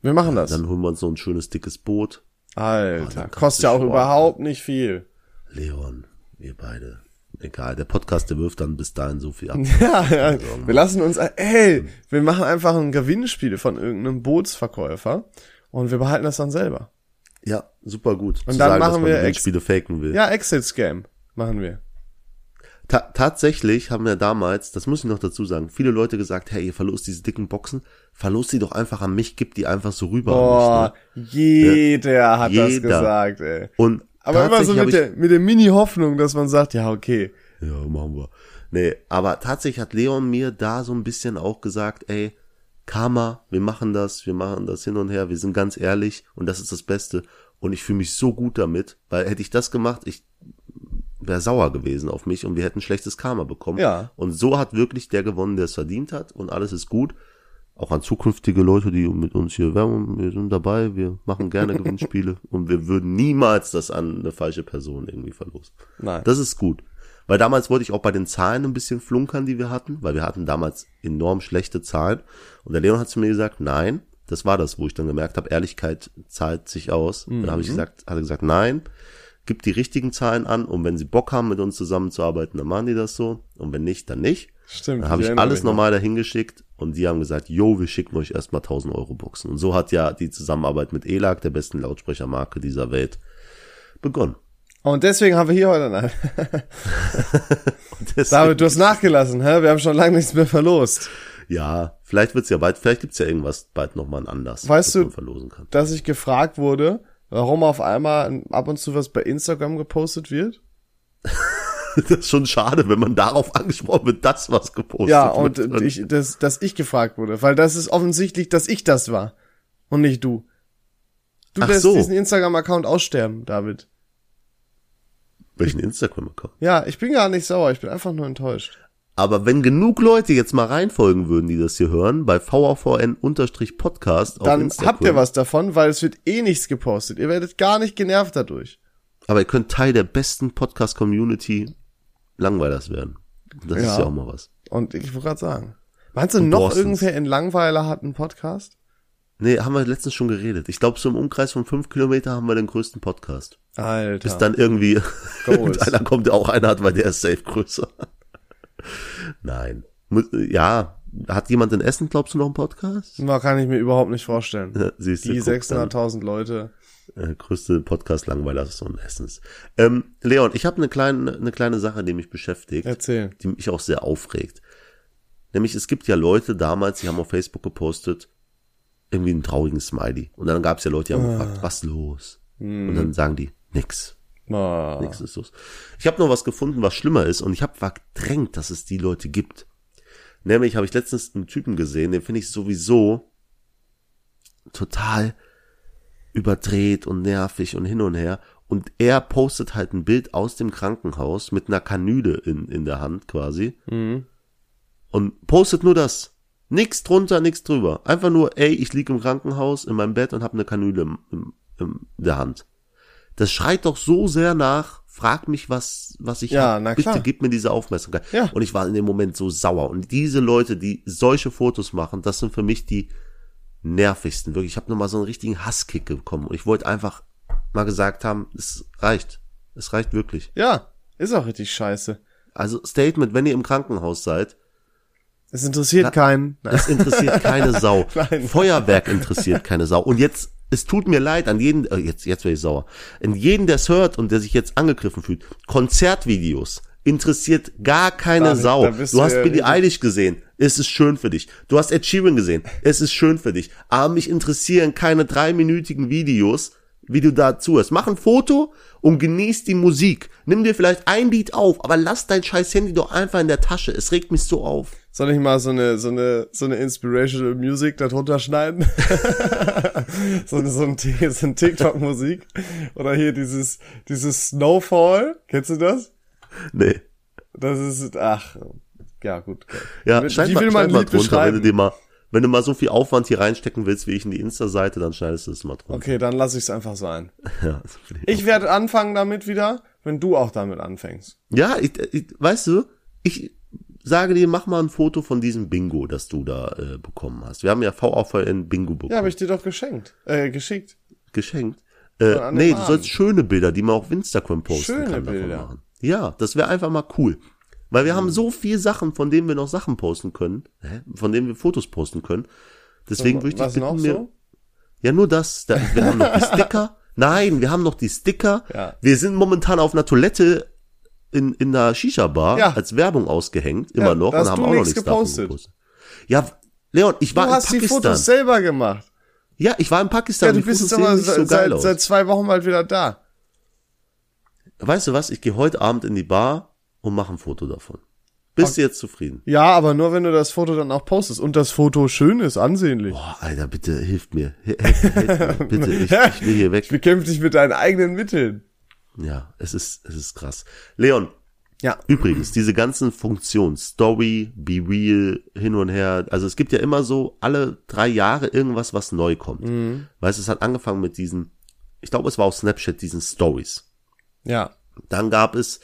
Wir machen das. Dann holen wir uns so ein schönes dickes Boot. Alter, oh, kostet ja auch überhaupt nicht viel. Leon, wir beide. Egal, der Podcast, der wirft dann bis dahin so viel ab. ja, ja. Also, wir lassen uns, ey, wir machen einfach ein Gewinnspiel von irgendeinem Bootsverkäufer und wir behalten das dann selber. Ja, super gut. Und dann sagen, machen wir Gewinnspiele faken will. Ja, Exit-Scam machen wir. Ta tatsächlich haben wir damals, das muss ich noch dazu sagen, viele Leute gesagt, hey, ihr verlost diese dicken Boxen, verlost sie doch einfach an mich, gib die einfach so rüber. Boah, mich, ne? jeder ja, hat jeder. das gesagt, ey. Und aber immer so mit der, mit der Mini-Hoffnung, dass man sagt, ja, okay. Ja, machen wir. Nee, aber tatsächlich hat Leon mir da so ein bisschen auch gesagt, ey, Karma, wir machen das, wir machen das hin und her, wir sind ganz ehrlich und das ist das Beste. Und ich fühle mich so gut damit, weil hätte ich das gemacht, ich wäre sauer gewesen auf mich und wir hätten schlechtes Karma bekommen. Ja. Und so hat wirklich der gewonnen, der es verdient hat und alles ist gut. Auch an zukünftige Leute, die mit uns hier werben, wir sind dabei, wir machen gerne Gewinnspiele und wir würden niemals das an eine falsche Person irgendwie verlosen. Nein. Das ist gut. Weil damals wollte ich auch bei den Zahlen ein bisschen flunkern, die wir hatten, weil wir hatten damals enorm schlechte Zahlen. Und der Leon hat zu mir gesagt, nein, das war das, wo ich dann gemerkt habe, Ehrlichkeit zahlt sich aus. Mhm. Dann habe ich gesagt, hat er gesagt, nein, gib die richtigen Zahlen an und wenn sie Bock haben, mit uns zusammenzuarbeiten, dann machen die das so. Und wenn nicht, dann nicht. Stimmt. Dann habe ich alles normal dahin geschickt und die haben gesagt, yo, wir schicken euch erstmal 1000 Euro Boxen. Und so hat ja die Zusammenarbeit mit ELAG, der besten Lautsprechermarke dieser Welt, begonnen. Und deswegen haben wir hier heute einen. David, du hast nachgelassen, hä? Wir haben schon lange nichts mehr verlost. Ja, vielleicht wird's ja bald, vielleicht gibt's ja irgendwas bald nochmal ein Anlass, weißt du, dass ich gefragt wurde, warum auf einmal ab und zu was bei Instagram gepostet wird? das ist schon schade, wenn man darauf angesprochen wird, das was gepostet ja, wird. Ja, und ich, das, dass ich gefragt wurde, weil das ist offensichtlich, dass ich das war und nicht du. Du Ach lässt so. diesen Instagram-Account aussterben, David. Welchen Instagram-Account? Ja, ich bin gar nicht sauer, ich bin einfach nur enttäuscht. Aber wenn genug Leute jetzt mal reinfolgen würden, die das hier hören, bei VAVN-Podcast auf Dann Instagram, habt ihr was davon, weil es wird eh nichts gepostet. Ihr werdet gar nicht genervt dadurch. Aber ihr könnt Teil der besten Podcast-Community Langweilers werden. Das ja. ist ja auch mal was. Und ich wollte gerade sagen. Meinst du, Und noch Borstens. irgendwer in Langweiler hat einen Podcast? Nee, haben wir letztens schon geredet. Ich glaube, so im Umkreis von fünf Kilometer haben wir den größten Podcast. Alter. Bis dann irgendwie einer kommt, der auch einer hat, weil der ist safe größer. Nein. Ja, Hat jemand in Essen, glaubst du, noch einen Podcast? Na, kann ich mir überhaupt nicht vorstellen. Ja, Siehst du, Die guck, dann. 600.000 Leute. äh, größte Podcast-Langweiler so ein Essens. Ähm, Leon, ich habe eine kleine, eine kleine Sache, die mich beschäftigt, Erzähl. die mich auch sehr aufregt. Nämlich, es gibt ja Leute damals, die haben auf Facebook gepostet, irgendwie einen traurigen Smiley. Und dann gab es ja Leute, die haben gefragt, was los? Und dann sagen die, nix, Ah. nix ist los. Ich habe noch was gefunden, was schlimmer ist und ich habe verdrängt, dass es die Leute gibt. Nämlich habe ich letztens einen Typen gesehen, den finde ich sowieso total überdreht und nervig und hin und her. Und er postet halt ein Bild aus dem Krankenhaus mit einer Kanüle in, in der Hand quasi. Und postet nur das. Nix drunter, nix drüber. Einfach nur, ey, ich lieg im Krankenhaus in meinem Bett und habe eine Kanüle im, im, in der Hand. Das schreit doch so sehr nach, frag mich, was, was ich Ja, hab. na Bitte klar. gib mir diese Aufmerksamkeit. Ja. Und ich war in dem Moment so sauer. Und diese Leute, die solche Fotos machen, das sind für mich die nervigsten. Wirklich, ich habe nochmal so einen richtigen Hasskick bekommen. Und ich wollte einfach mal gesagt haben, es reicht. Es reicht wirklich. Ja, ist auch richtig scheiße. Also Statement, wenn ihr im Krankenhaus seid, Es interessiert keinen. Nein. das interessiert keine Sau. Nein. Feuerwerk interessiert keine Sau. Und jetzt, es tut mir leid an jeden, äh, jetzt, jetzt werde ich sauer, an jeden, der es hört und der sich jetzt angegriffen fühlt. Konzertvideos interessiert gar keine Da- Sau. Du hast ja Billie Eilish gesehen. Es ist schön für dich. Du hast Ed Sheeran gesehen. Es ist schön für dich. Aber mich interessieren keine dreiminütigen Videos, wie du da zuhörst. Mach ein Foto und genieß die Musik. Nimm dir vielleicht ein Lied auf, aber lass dein scheiß Handy doch einfach in der Tasche. Es regt mich so auf. Soll ich mal so eine, so eine, so eine Inspirational Music da drunter schneiden? so, eine, so ein, so ein TikTok-Musik. Oder hier dieses, dieses Snowfall. Kennst du das? Nee. Das ist, ach, ja, gut. Ja, schneid mal, schneid ein mal drunter, wenn du dir mal, wenn du mal so viel Aufwand hier reinstecken willst, wie ich in die Insta-Seite, dann schneidest du es mal drunter. Okay, dann lass ich es einfach sein. Ja, Ich werde anfangen damit wieder, wenn du auch damit anfängst. ja ich, ich, weißt du, ich sage dir, mach mal ein Foto von diesem Bingo, das du da äh, bekommen hast. Wir haben ja VAVN Bingo bekommen, Ja, habe ich dir doch geschenkt, äh, geschickt. geschenkt. Äh, nee, du Abend. sollst schöne Bilder, die man auf Instagram posten Schöne kann, davon Bilder. machen. Ja, das wäre einfach mal cool. Weil wir haben so viel Sachen, von denen wir noch Sachen posten können, hä? von denen wir Fotos posten können. Deswegen würde ich dich bitten, noch mir, so? Ja, nur das. Da, wir haben noch die Sticker. Nein, wir haben noch die Sticker. Ja. Wir sind momentan auf einer Toilette in, in einer Shisha-Bar Ja. als Werbung ausgehängt, immer Ja, noch, und haben du auch noch nichts gepostet. gepostet. Ja, Leon, ich war Du in hast die Pakistan. Fotos selber gemacht. ja, ich war in Pakistan. Ja, du die bist Fotos jetzt aber so seit, geil seit, zwei Wochen bald wieder da. weißt du was? Ich gehe heute Abend in die Bar und mache ein Foto davon. Bist du jetzt zufrieden? Ja, aber nur wenn du das Foto dann auch postest. Und das Foto schön ist, ansehnlich. Boah, Alter, bitte hilft mir. Hilf, hilf mir. Bitte, ich, ich will hier weg. Ich bekämpfe dich mit deinen eigenen Mitteln. Ja, es ist, es ist krass. Leon, Ja. Übrigens, diese ganzen Funktionen, Story, Be Real, hin und her, also es gibt ja immer so alle drei Jahre irgendwas, was neu kommt. Mhm. Weißt du, es hat angefangen mit diesen, ich glaube, es war auf Snapchat, diesen Stories. Ja. Dann gab es,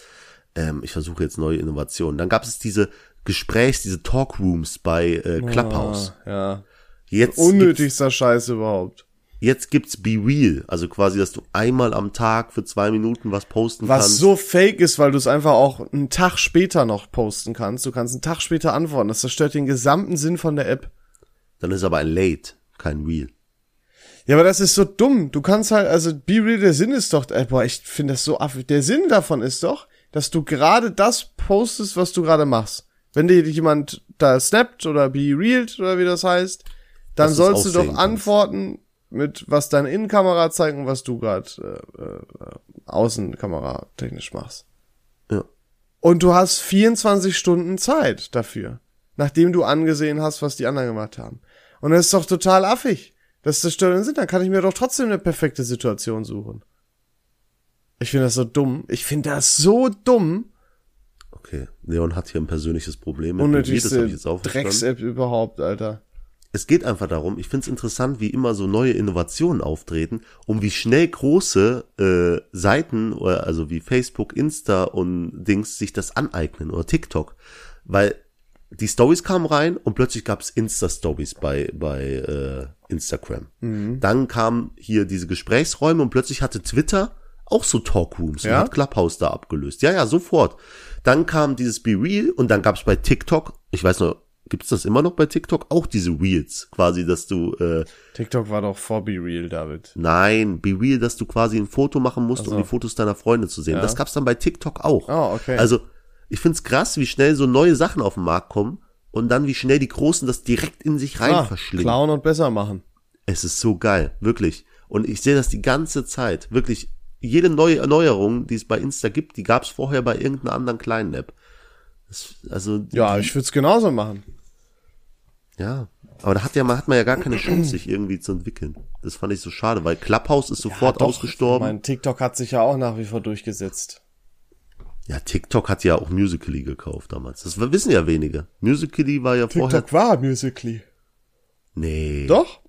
ähm, ich versuche jetzt neue Innovationen, dann gab es diese Gesprächs-, diese Talkrooms bei äh, Clubhouse. Ah, ja. Jetzt Unnötigster Scheiß überhaupt. Jetzt gibt's Be Real, also quasi, dass du einmal am Tag für zwei Minuten was posten Was kannst. so fake ist, weil du es einfach auch einen Tag später noch posten kannst. Du kannst einen Tag später antworten. Das zerstört den gesamten Sinn von der App. Dann ist aber ein Late, kein Real. Ja, aber das ist so dumm. Du kannst halt, also Be Real, der Sinn ist doch, äh, boah, ich finde das so affig. Der Sinn davon ist doch, dass du gerade das postest, was du gerade machst. Wenn dir jemand da snappt oder Be Real oder wie das heißt, dann du's sollst du doch kannst. Mit, was deine Innenkamera zeigt und was du gerade äh, äh, Außenkamera technisch machst. Ja. Und du hast 24 Stunden Zeit dafür, nachdem du angesehen hast, was die anderen gemacht haben. Und das ist doch total affig. Das zerstört den Sinn. Dann kann ich mir doch trotzdem eine perfekte Situation suchen. Ich finde das so dumm. Ich finde das so dumm. Okay, Leon hat hier ein persönliches Problem Unnötigste. Drecks-App überhaupt, Alter. Es geht einfach darum, ich finde es interessant, wie immer so neue Innovationen auftreten und wie schnell große äh, Seiten, oder also wie Facebook, Insta und Dings sich das aneignen oder TikTok. Weil die Stories kamen rein und plötzlich gab's Insta-Stories bei, bei äh, Instagram. Mhm. Dann kamen hier diese Gesprächsräume und plötzlich hatte Twitter auch so Talkrooms und Ja? hat Clubhouse da abgelöst. Ja, ja, sofort. Dann kam dieses Be Real und dann gab's bei TikTok, ich weiß noch, Gibt's das immer noch bei TikTok? Auch diese Reels, quasi, dass du, äh, TikTok war doch vor Be Real, David. nein, be real, dass du quasi ein Foto machen musst, so. um die Fotos deiner Freunde zu sehen. Ja. Das gab's dann bei TikTok auch. Oh, okay. Also, ich find's krass, wie schnell so neue Sachen auf den Markt kommen und dann wie schnell die Großen das direkt in sich rein ah, verschlingen. klauen und besser machen. Es ist so geil, wirklich. Und ich sehe das die ganze Zeit, wirklich. Jede neue Erneuerung, die es bei Insta gibt, die gab's vorher bei irgendeiner anderen kleinen App. Das, also, Ja, ich würde es genauso machen. Ja. Aber da hat ja, man hat man ja gar keine Chance, sich irgendwie zu entwickeln. Das fand ich so schade, weil Clubhouse ist sofort Doch, ausgestorben. Mein TikTok hat sich ja auch nach wie vor durchgesetzt. Ja, TikTok hat ja auch Musical.ly gekauft damals. Das wissen ja wenige. Musical.ly war ja vorher. TikTok war Musically. Nee. Doch?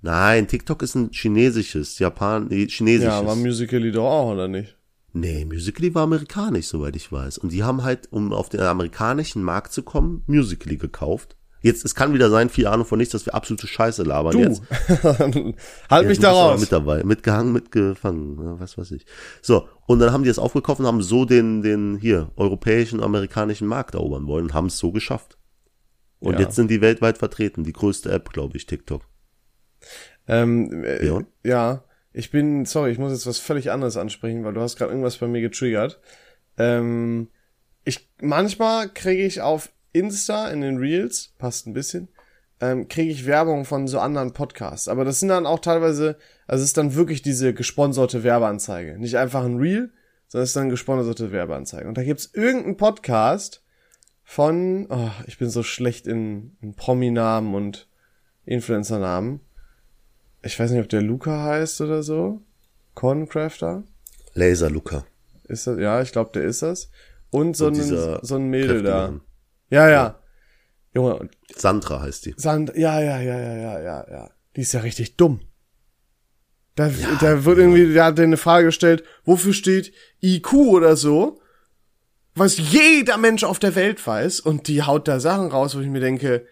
Nein, TikTok ist ein chinesisches, Japan, nee, chinesisches. Ja, war Musically doch auch, oder nicht? nee, Musical.ly war amerikanisch, soweit ich weiß. Und die haben halt, um auf den amerikanischen Markt zu kommen, Musical.ly gekauft. Jetzt, es kann wieder sein, viel Ahnung von nichts, dass wir absolute Scheiße labern Du, jetzt. halt Ja, mich da raus. Mit dabei, mitgehangen, mitgefangen, was weiß ich. So, und dann haben die das aufgekauft und haben so den, den hier europäischen, amerikanischen Markt erobern wollen und haben es so geschafft. Und Ja. jetzt sind die weltweit vertreten. Die größte App, glaube ich, TikTok. Ähm, äh, Ja. ja, ich bin, sorry, ich muss jetzt was völlig anderes ansprechen, weil du hast gerade irgendwas bei mir getriggert. Ähm, ich, manchmal kriege ich auf Insta in den Reels, passt ein bisschen, ähm, kriege ich Werbung von so anderen Podcasts. Aber das sind dann auch teilweise, also es ist dann wirklich diese gesponserte Werbeanzeige. Nicht einfach ein Reel, sondern es ist dann gesponserte Werbeanzeige. Und da gibt's irgendeinen Podcast von, oh, ich bin so schlecht in, in Prominamen und Influencer-Namen. Ich weiß nicht, ob der Luca heißt oder so. Corncrafter. Laser Luca. Ist das? Ja, ich glaube, der ist das. Und so, Und ein, so ein Mädel da. Ja, ja. Junge, und Sandra heißt die. Sand, ja, ja, ja, ja, ja, ja, ja. Die ist ja richtig dumm. Da, da wird irgendwie, der hat dir eine Frage gestellt, wofür steht IQ oder so? Was jeder Mensch auf der Welt weiß und die haut da Sachen raus, wo ich mir denke,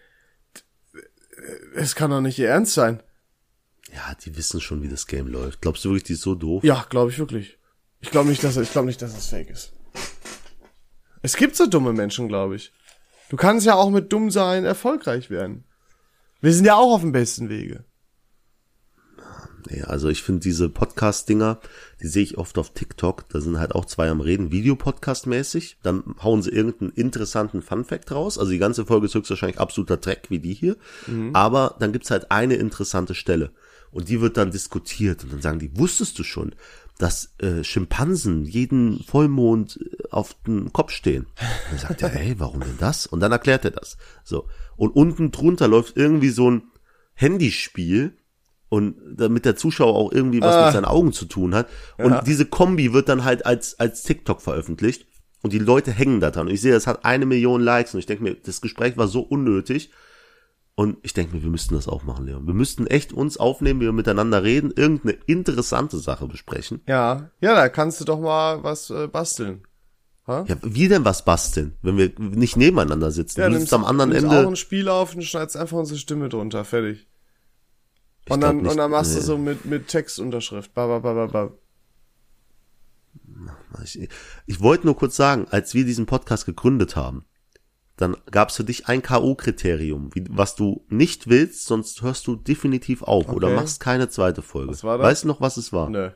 es kann doch nicht ihr Ernst sein. Ja, die wissen schon, wie das Game läuft. Glaubst du wirklich, die ist so doof? Ja, glaube ich wirklich. Ich glaube nicht, dass ich glaube nicht, dass das fake ist. Es gibt so dumme Menschen, glaube ich. Du kannst ja auch mit dumm sein erfolgreich werden. Wir sind ja auch auf dem besten Wege. Nee, also ich finde diese Podcast-Dinger, die sehe ich oft auf TikTok. Da sind halt auch zwei am Reden, Videopodcast-mäßig. Dann hauen sie irgendeinen interessanten Fun-Fact raus. Also die ganze Folge ist höchstwahrscheinlich absoluter Dreck wie die hier. Aber dann gibt's halt eine interessante Stelle. Und die wird dann diskutiert. Und dann sagen die, wusstest du schon, dass äh, Schimpansen jeden Vollmond äh, auf den Kopf stehen? Und dann sagt er, hey, warum denn das? Und dann erklärt er das. So. Und unten drunter läuft irgendwie so ein Handyspiel, und damit der Zuschauer auch irgendwie was Ah. mit seinen Augen zu tun hat. Und Ja. diese Kombi wird dann halt als, als TikTok veröffentlicht und die Leute hängen da dran. Und ich sehe, das hat eine Million Likes und ich denke mir, das Gespräch war so unnötig. Und ich denke mir, wir müssten das auch machen, Leon. Wir müssten echt uns aufnehmen, wie wir miteinander reden, irgendeine interessante Sache besprechen. Ja, ja, da kannst du doch mal was äh, basteln. Ha? Ja, wie denn was basteln, wenn wir nicht nebeneinander sitzen? Ja, du sitzt am anderen nimmst Ende. auch ein Spiel auf und schneidest einfach unsere Stimme drunter, fertig. Ich Und dann, nicht, und dann machst du nee. so mit, mit Textunterschrift. Ba, ba, ba, ba, ba. Ich, ich wollte nur kurz sagen, als wir diesen Podcast gegründet haben, dann gab es für dich ein K.O.-Kriterium, wie- was du nicht willst, sonst hörst du definitiv auf oder Okay. machst keine zweite Folge. Was war das? Weißt du noch, was es war? Nö.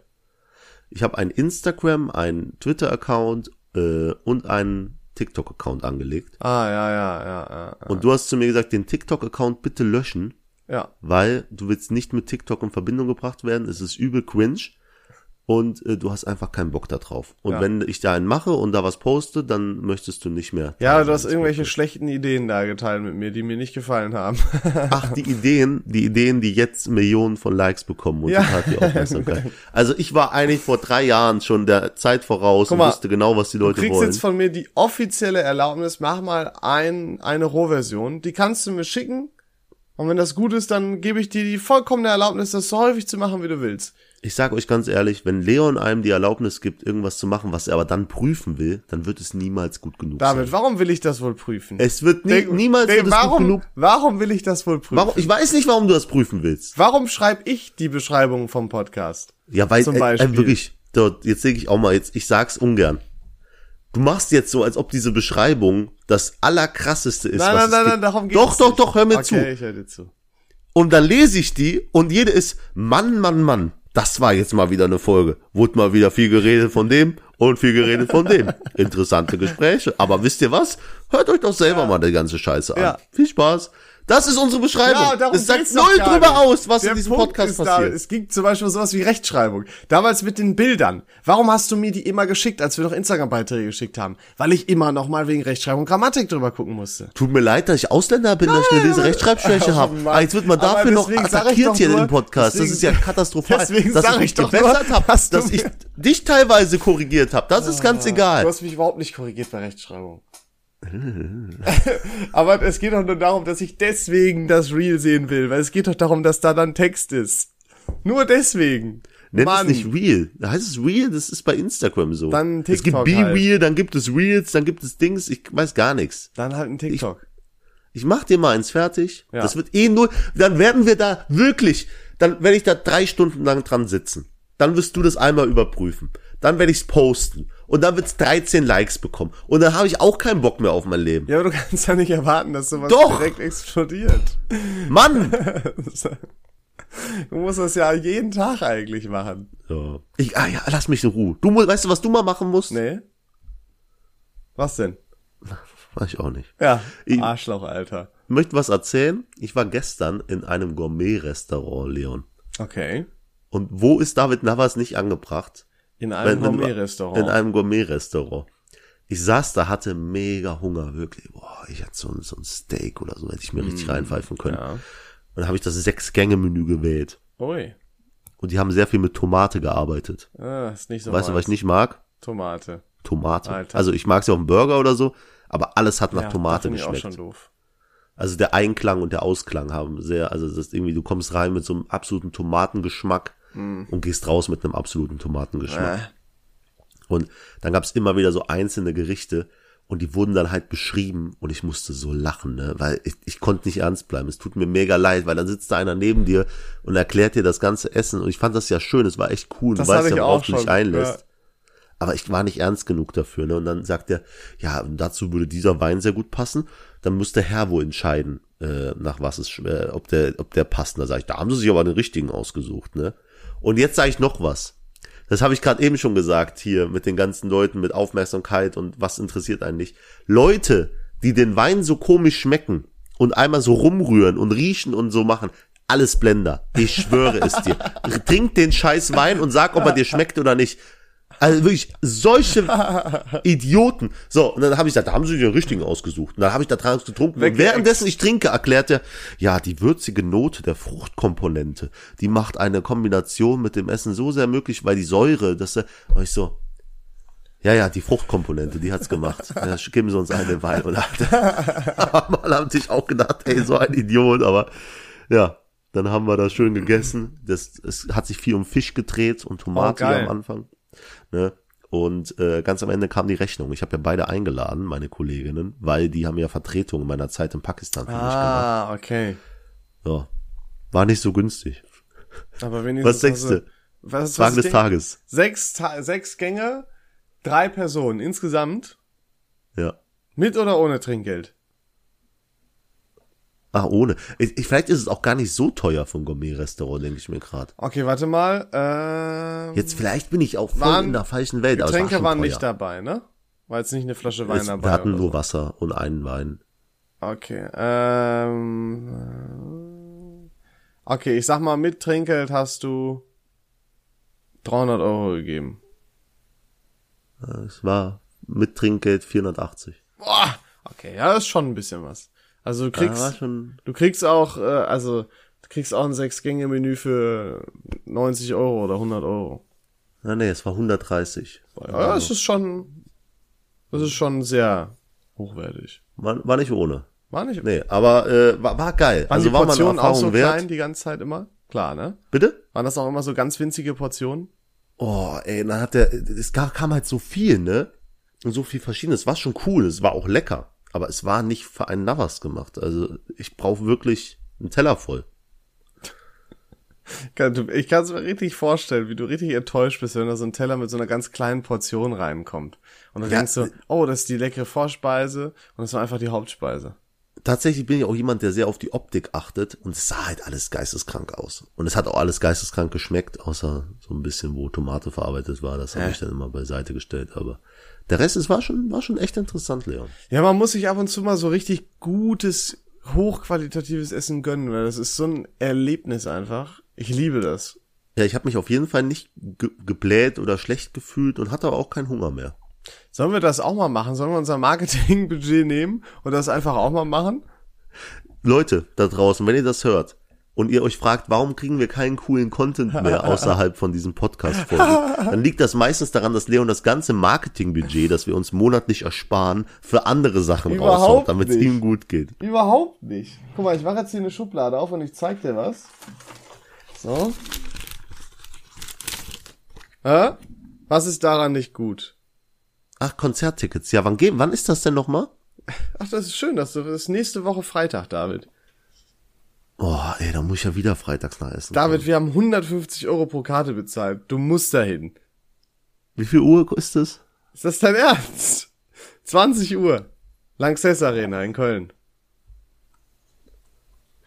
Ich habe ein Instagram, einen Twitter-Account äh, und einen TikTok-Account angelegt. Ah, ja, ja, ja, ja. ja. Und du hast zu mir gesagt, den TikTok-Account bitte löschen, Ja. weil du willst nicht mit TikTok in Verbindung gebracht werden. Es ist übel cringe. Und äh, du hast einfach keinen Bock da drauf. Und Ja. wenn ich da einen mache und da was poste, dann möchtest du nicht mehr. Ja, du hast irgendwelche Podcasts. schlechten Ideen da geteilt mit mir, die mir nicht gefallen haben. Ach, die Ideen, die Ideen, die jetzt Millionen von Likes bekommen und Ja. viel Aufmerksamkeit. Also ich war eigentlich vor drei Jahren schon der Zeit voraus Guck und mal, wusste genau, was die Du Leute kriegst wollen. jetzt von mir die offizielle Erlaubnis, mach mal ein, eine Rohversion. Die kannst du mir schicken. Und wenn das gut ist, dann gebe ich dir die vollkommene Erlaubnis, das so häufig zu machen, wie du willst. Ich sage euch ganz ehrlich, wenn Leon einem die Erlaubnis gibt, irgendwas zu machen, was er aber dann prüfen will, dann wird es niemals gut genug David, sein. warum will ich das wohl prüfen? Es wird nie, Denk- niemals denk, wird es gut warum, genug. warum will ich das wohl prüfen? Warum? Ich weiß nicht, warum du das prüfen willst. Warum schreibe ich die Beschreibung vom Podcast? Ja, weil Zum äh, Beispiel. äh, wirklich, dort, jetzt denke ich auch mal, jetzt, ich sag's ungern. Du machst jetzt so, als ob diese Beschreibung das allerkrasseste ist. Nein, was nein, es nein, gibt. nein, darum geht's Doch, doch, nicht. doch, hör mir okay, zu. ich höre dir zu. Und dann lese ich die und jede ist, Mann, Mann, Mann, das war jetzt mal wieder eine Folge. Wurde mal wieder viel geredet von dem und viel geredet von dem. Interessante Gespräche. Aber wisst ihr was? Hört euch doch selber mal die ganze Scheiße an. Ja. Viel Spaß. Das ist unsere Beschreibung. Ja, darum es sagt null drüber aus, was Der in diesem Punkt Podcast ist da, passiert. es ging zum Beispiel sowas wie Rechtschreibung. Damals mit den Bildern. Warum hast du mir die immer geschickt, als wir noch Instagram-Beiträge geschickt haben? Weil ich immer noch mal wegen Rechtschreibung und Grammatik drüber gucken musste. Tut mir leid, dass ich Ausländer bin, dass ich eine diese Rechtschreibschwäche Oh, habe. Aber jetzt wird man dafür noch attackiert hier nur- im Podcast. deswegen- das ist ja katastrophal. deswegen dass sag ich doch gebessert habe, dass ich dich teilweise korrigiert habe. Das ist ganz egal. Du hast mich überhaupt nicht korrigiert bei Rechtschreibung. Aber es geht doch nur darum, dass ich deswegen das Reel sehen will, weil es geht doch darum, dass da dann Text ist. Nur deswegen. Nennt Mann. es nicht Real. Da heißt es Real, das ist bei Instagram so. Dann Es gibt TikTok Be halt. Real, dann gibt es Reels, dann gibt es Dings, ich weiß gar nichts. Dann halt ein TikTok. Ich mach dir mal eins fertig. Ja. Das wird eh nur, dann werden wir da wirklich, dann werde ich da drei Stunden lang dran sitzen. Dann wirst du das einmal überprüfen. Dann werde ich's posten. Und dann wird's 13 Likes bekommen. Und dann habe ich auch keinen Bock mehr auf mein Leben. Ja, aber du kannst ja nicht erwarten, dass sowas Doch. direkt explodiert. Mann! Du musst das ja jeden Tag eigentlich machen. So. Ich, ah ja, lass mich in Ruhe. Du musst, weißt du, was du mal machen musst? Nee? Was denn? Weiß ich auch nicht. Ja, Ich- Arschloch, Alter. Ich möchte was erzählen. Ich war gestern in einem Gourmet-Restaurant, Leon. Okay. Und wo ist David Navas nicht angebracht? In einem Gourmet-Restaurant. In einem Gourmet-Restaurant. Ich saß da, hatte mega Hunger, wirklich. Boah, ich hatte so ein, so ein Steak oder so, hätte ich mir richtig reinpfeifen können. Mm, ja. Und dann habe ich das Sechs-Gänge-Menü gewählt. Ui. Und die haben sehr viel mit Tomate gearbeitet. Ah, ist nicht so weißt du, was ich nicht mag? Tomate. Tomate. Alter. Also ich mag sie auf dem Burger oder so, aber alles hat nach Ja, Tomate da find ich auch geschmeckt. schon doof. Also der Einklang und der Ausklang haben sehr, also das ist irgendwie, du kommst rein mit so einem absoluten Tomatengeschmack und gehst raus mit einem absoluten Tomatengeschmack. Äh. Und dann gab's immer wieder so einzelne Gerichte und die wurden dann halt beschrieben und ich musste so lachen, ne? weil ich, ich konnte nicht ernst bleiben. Es tut mir mega leid, weil dann sitzt da einer neben dir und erklärt dir das ganze Essen und ich fand das ja schön, es war echt cool. Das du weißt ja, worauf auch du dich einlässt. ja. Aber ich war nicht ernst genug dafür, ne? Und dann sagt er, ja, dazu würde dieser Wein sehr gut passen. Dann muss der Herr wohl entscheiden, äh, nach was es, äh, ob der, ob der passt. Da sage ich, da haben sie sich aber den richtigen ausgesucht, ne? Und jetzt sage ich noch was. Das habe ich gerade eben schon gesagt hier mit den ganzen Leuten, mit Aufmerksamkeit und was interessiert einen nicht. Leute, die den Wein so komisch schmecken und einmal so rumrühren und riechen und so machen, alles Blender. Ich schwöre es dir. Trink den scheiß Wein und sag, ob er dir schmeckt oder nicht. Also wirklich solche Idioten. So, und dann habe ich gesagt, da haben sie den richtigen ausgesucht. Und dann habe ich da dran getrunken. Und währenddessen ich trinke, erklärt er, ja, die würzige Note der Fruchtkomponente, die macht eine Kombination mit dem Essen so sehr möglich, weil die Säure, dass er, und ich so, ja, ja, die Fruchtkomponente, die hat's gemacht. Ja, geben sie uns einen Wein. Und mal haben sich auch gedacht, ey, so ein Idiot, aber ja, dann haben wir das schön gegessen. Das, es hat sich viel um Fisch gedreht und Tomate Oh, am Anfang. Ne? Und äh, ganz am Ende kam die Rechnung. Ich habe ja beide eingeladen, meine Kolleginnen, weil die haben ja Vertretung in meiner Zeit in Pakistan für mich gemacht. Ah, okay. Ja. War nicht so günstig. Aber wenigstens. Was denkst hast du-? Was, Fragen des Tages. Sechs, Ta sechs Gänge, drei Personen insgesamt. Ja. Mit oder ohne Trinkgeld? Ach, ohne. Ich, ich, vielleicht ist es auch gar nicht so teuer vom Gourmet-Restaurant, denke ich mir gerade. Okay, warte mal. Ähm, Jetzt vielleicht bin ich auch voll Waren- in der falschen Welt. war Getränke schon waren teuer. nicht dabei, ne? War jetzt nicht eine Flasche Wein Es, dabei. wir hatten nur so. Wasser und einen Wein. Okay, ähm, okay, ich sag mal, mit Trinkgeld hast du 300 Euro gegeben. Es war mit Trinkgeld 480. Boah, okay, ja, das ist schon ein bisschen was. Also du war kriegst, du kriegst auch, äh, also du kriegst auch ein Sechs-Gänge-Menü für 90 Euro oder 100 Euro. na nee, es war 130. Ja, das ist schon, das ist schon sehr hochwertig. War, war nicht ohne. War nicht, Nee, aber äh, war, war geil. waren also die war Portionen auch Erfahrung so wert. klein die ganze Zeit immer? Klar, ne? Bitte? Waren das auch immer so ganz winzige Portionen? Oh, ey, dann hat der, es kam halt so viel, ne? Und so viel verschiedenes. Es war schon cool, es war auch lecker. Aber es war nicht für einen Navas gemacht. Also ich brauche wirklich einen Teller voll. Ich kann es mir richtig vorstellen, wie du richtig enttäuscht bist, wenn da so ein Teller mit so einer ganz kleinen Portion reinkommt. Und dann Ja, denkst du, oh, das ist die leckere Vorspeise und das war einfach die Hauptspeise. Tatsächlich bin ich auch jemand, der sehr auf die Optik achtet und es sah halt alles geisteskrank aus. Und es hat auch alles geisteskrank geschmeckt, außer so ein bisschen, wo Tomate verarbeitet war. Das habe Äh. ich dann immer beiseite gestellt. Aber der Rest, es war schon, war schon echt interessant, Leon. Ja, man muss sich ab und zu mal so richtig gutes, hochqualitatives Essen gönnen, weil das ist so ein Erlebnis einfach. Ich liebe das. Ja, ich habe mich auf jeden Fall nicht ge gebläht oder schlecht gefühlt und hatte aber auch keinen Hunger mehr. Sollen wir das auch mal machen? Sollen wir unser Marketingbudget nehmen und das einfach auch mal machen? Leute da draußen, wenn ihr das hört und ihr euch fragt, warum kriegen wir keinen coolen Content mehr außerhalb von diesem Podcast-Folgen, dann liegt das meistens daran, dass Leon das ganze Marketingbudget, das wir uns monatlich ersparen, für andere Sachen Überhaupt raushaut, damit es ihm gut geht. Überhaupt nicht. Guck mal, ich mache jetzt hier eine Schublade auf und ich zeig dir was. So. Hä? Was ist daran nicht gut? Ach, Konzerttickets. Ja, wann geben? Wann ist das denn nochmal? Ach, das ist schön, dass du das ist nächste Woche Freitag, David. Oh, ey, da muss ich ja wieder freitags nach essen. David, wir haben 150 Euro pro Karte bezahlt. Du musst dahin. Wie viel Uhr ist es? Ist das dein Ernst? 20 Uhr. Lanxess Arena in Köln.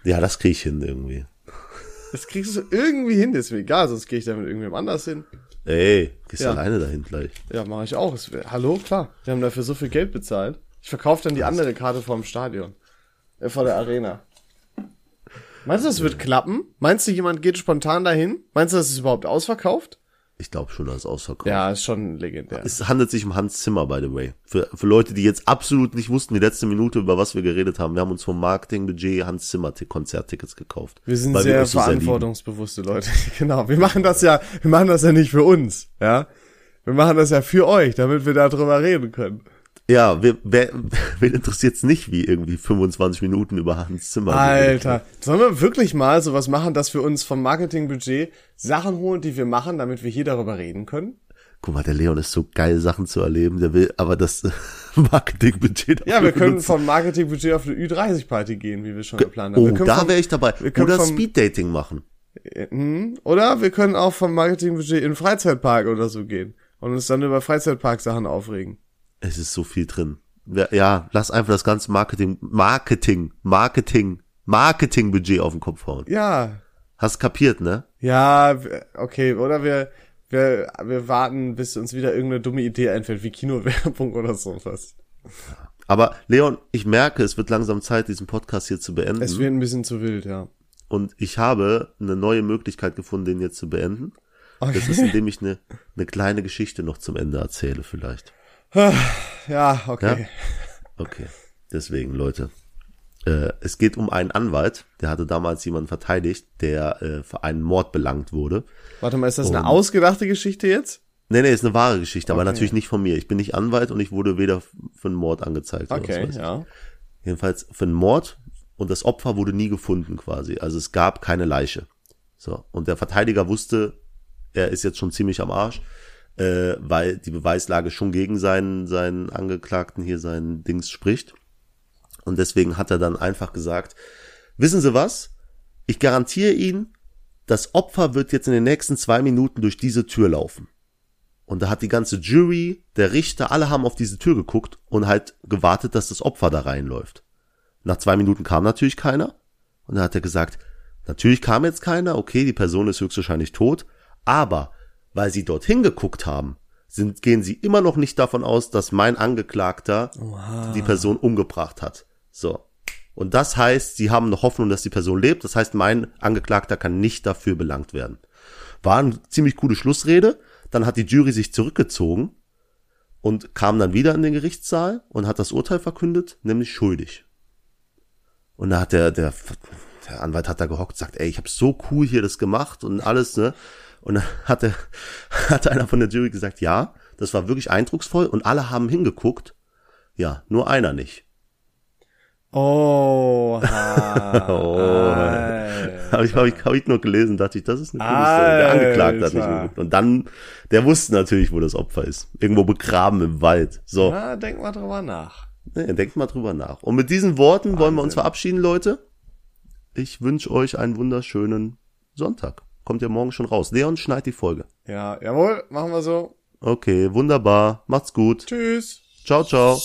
Ja, das krieg ich hin irgendwie. Das kriegst du irgendwie hin, ist mir egal, sonst gehe ich da mit irgendwem anders hin. Ey, gehst Ja. alleine dahin gleich. Ja, mache ich auch. Hallo, klar. Wir haben dafür so viel Geld bezahlt. Ich verkaufe dann die andere Karte vom Stadion. Äh, vor der Arena. Meinst du, das wird klappen? Meinst du, jemand geht spontan dahin? Meinst du, das ist überhaupt ausverkauft? Ich glaube schon, dass es ausverkauft. Ja, ist schon legendär. Es handelt sich um Hans Zimmer, by the way. Für, für Leute, die jetzt absolut nicht wussten, die letzte Minute, über was wir geredet haben. Wir haben uns vom Marketingbudget Hans Zimmer Ti- Konzerttickets gekauft. Wir sind sehr lieben. verantwortungsbewusste Leute. genau. Wir machen das ja, wir machen das ja nicht für uns, ja. Wir machen das ja für euch, damit wir darüber reden können. Ja, wer, wer, wen interessiert's nicht, wie irgendwie 25 Minuten über Hans Zimmer Alter, sollen wir wirklich mal sowas machen, dass wir uns vom Marketingbudget Sachen holen, die wir machen, damit wir hier darüber reden können? Guck mal, der Leon ist so geil, Sachen zu erleben. Der will aber das Marketingbudget Ja, wir können benutzen. vom Marketingbudget auf eine Ü30-Party gehen, wie wir schon geplant haben. Oh, da wäre ich dabei. wir können Oder Speeddating machen. Hm, Oder wir können auch vom Marketingbudget in den Freizeitpark oder so gehen und uns dann über Freizeitpark-Sachen aufregen. Es ist so viel drin. Ja, Ja, lass einfach das ganze Marketing, Marketing, Marketing, Marketingbudget auf den Kopf hauen. Ja, Hast kapiert, ne? ja, okay, oder wir, wir, wir warten, bis uns wieder irgendeine dumme Idee einfällt, wie Kinowerbung oder sowas. Aber Leon, ich merke, es wird langsam Zeit, diesen Podcast hier zu beenden. Es wird ein bisschen zu wild, ja. Und ich habe eine neue Möglichkeit gefunden, den jetzt zu beenden. Das ist, Okay. indem ich eine, eine kleine Geschichte noch zum Ende erzähle, vielleicht. Ja, okay. Okay. Deswegen, Leute. Äh, es geht um einen Anwalt, der hatte damals jemanden verteidigt, der äh, für einen Mord belangt wurde. Warte mal, ist das eine ausgedachte Geschichte jetzt? Nee, nee, ist eine wahre Geschichte, aber Okay. natürlich nicht von mir. Ich bin nicht Anwalt und ich wurde weder für einen Mord angezeigt. oder was Okay, ja. Jedenfalls für einen Mord und das Opfer wurde nie gefunden quasi. Also es gab keine Leiche. So. Und der Verteidiger wusste, er ist jetzt schon ziemlich am Arsch, äh, weil die Beweislage schon gegen seinen, seinen Angeklagten hier seinen Dings spricht. Und deswegen hat er dann einfach gesagt, wissen Sie was? Ich garantiere Ihnen, das Opfer wird jetzt in den nächsten zwei Minuten durch diese Tür laufen. Und da hat die ganze Jury, der Richter, alle haben auf diese Tür geguckt und halt gewartet, dass das Opfer da reinläuft. Nach zwei Minuten kam natürlich keiner. Und dann hat er gesagt, natürlich kam jetzt keiner, okay, die Person ist höchstwahrscheinlich tot, aber weil sie dorthin geguckt haben, sind, gehen sie immer noch nicht davon aus, dass mein Angeklagter die Person umgebracht hat. So. Und das heißt, sie haben noch Hoffnung, dass die Person lebt. Das heißt, mein Angeklagter kann nicht dafür belangt werden. War eine ziemlich coole Schlussrede. Dann hat die Jury sich zurückgezogen und kam dann wieder in den Gerichtssaal und hat das Urteil verkündet, nämlich schuldig. Und da hat der, der, der Anwalt hat da gehockt, sagt, ey, ich habe so cool hier das gemacht und alles, ne? Und dann hat, der, hat einer von der Jury gesagt, ja, das war wirklich eindrucksvoll und alle haben hingeguckt. Ja, nur einer nicht. Oh, Oh. Alter. Habe ich, hab ich, hab ich nur gelesen, dachte ich, das ist eine coole Story. Der Angeklagte hat nicht geguckt. Und dann, der wusste natürlich, wo das Opfer ist. Irgendwo begraben im Wald. So, Na, denk mal drüber nach. ne, denkt mal drüber nach. Und mit diesen Worten wollen wir uns verabschieden, Leute. Ich wünsche euch einen wunderschönen Sonntag. Kommt ja morgen schon raus. Leon schneid die Folge. Ja, jawohl, machen wir so. Okay, wunderbar. Macht's gut. Tschüss. Ciao, ciao.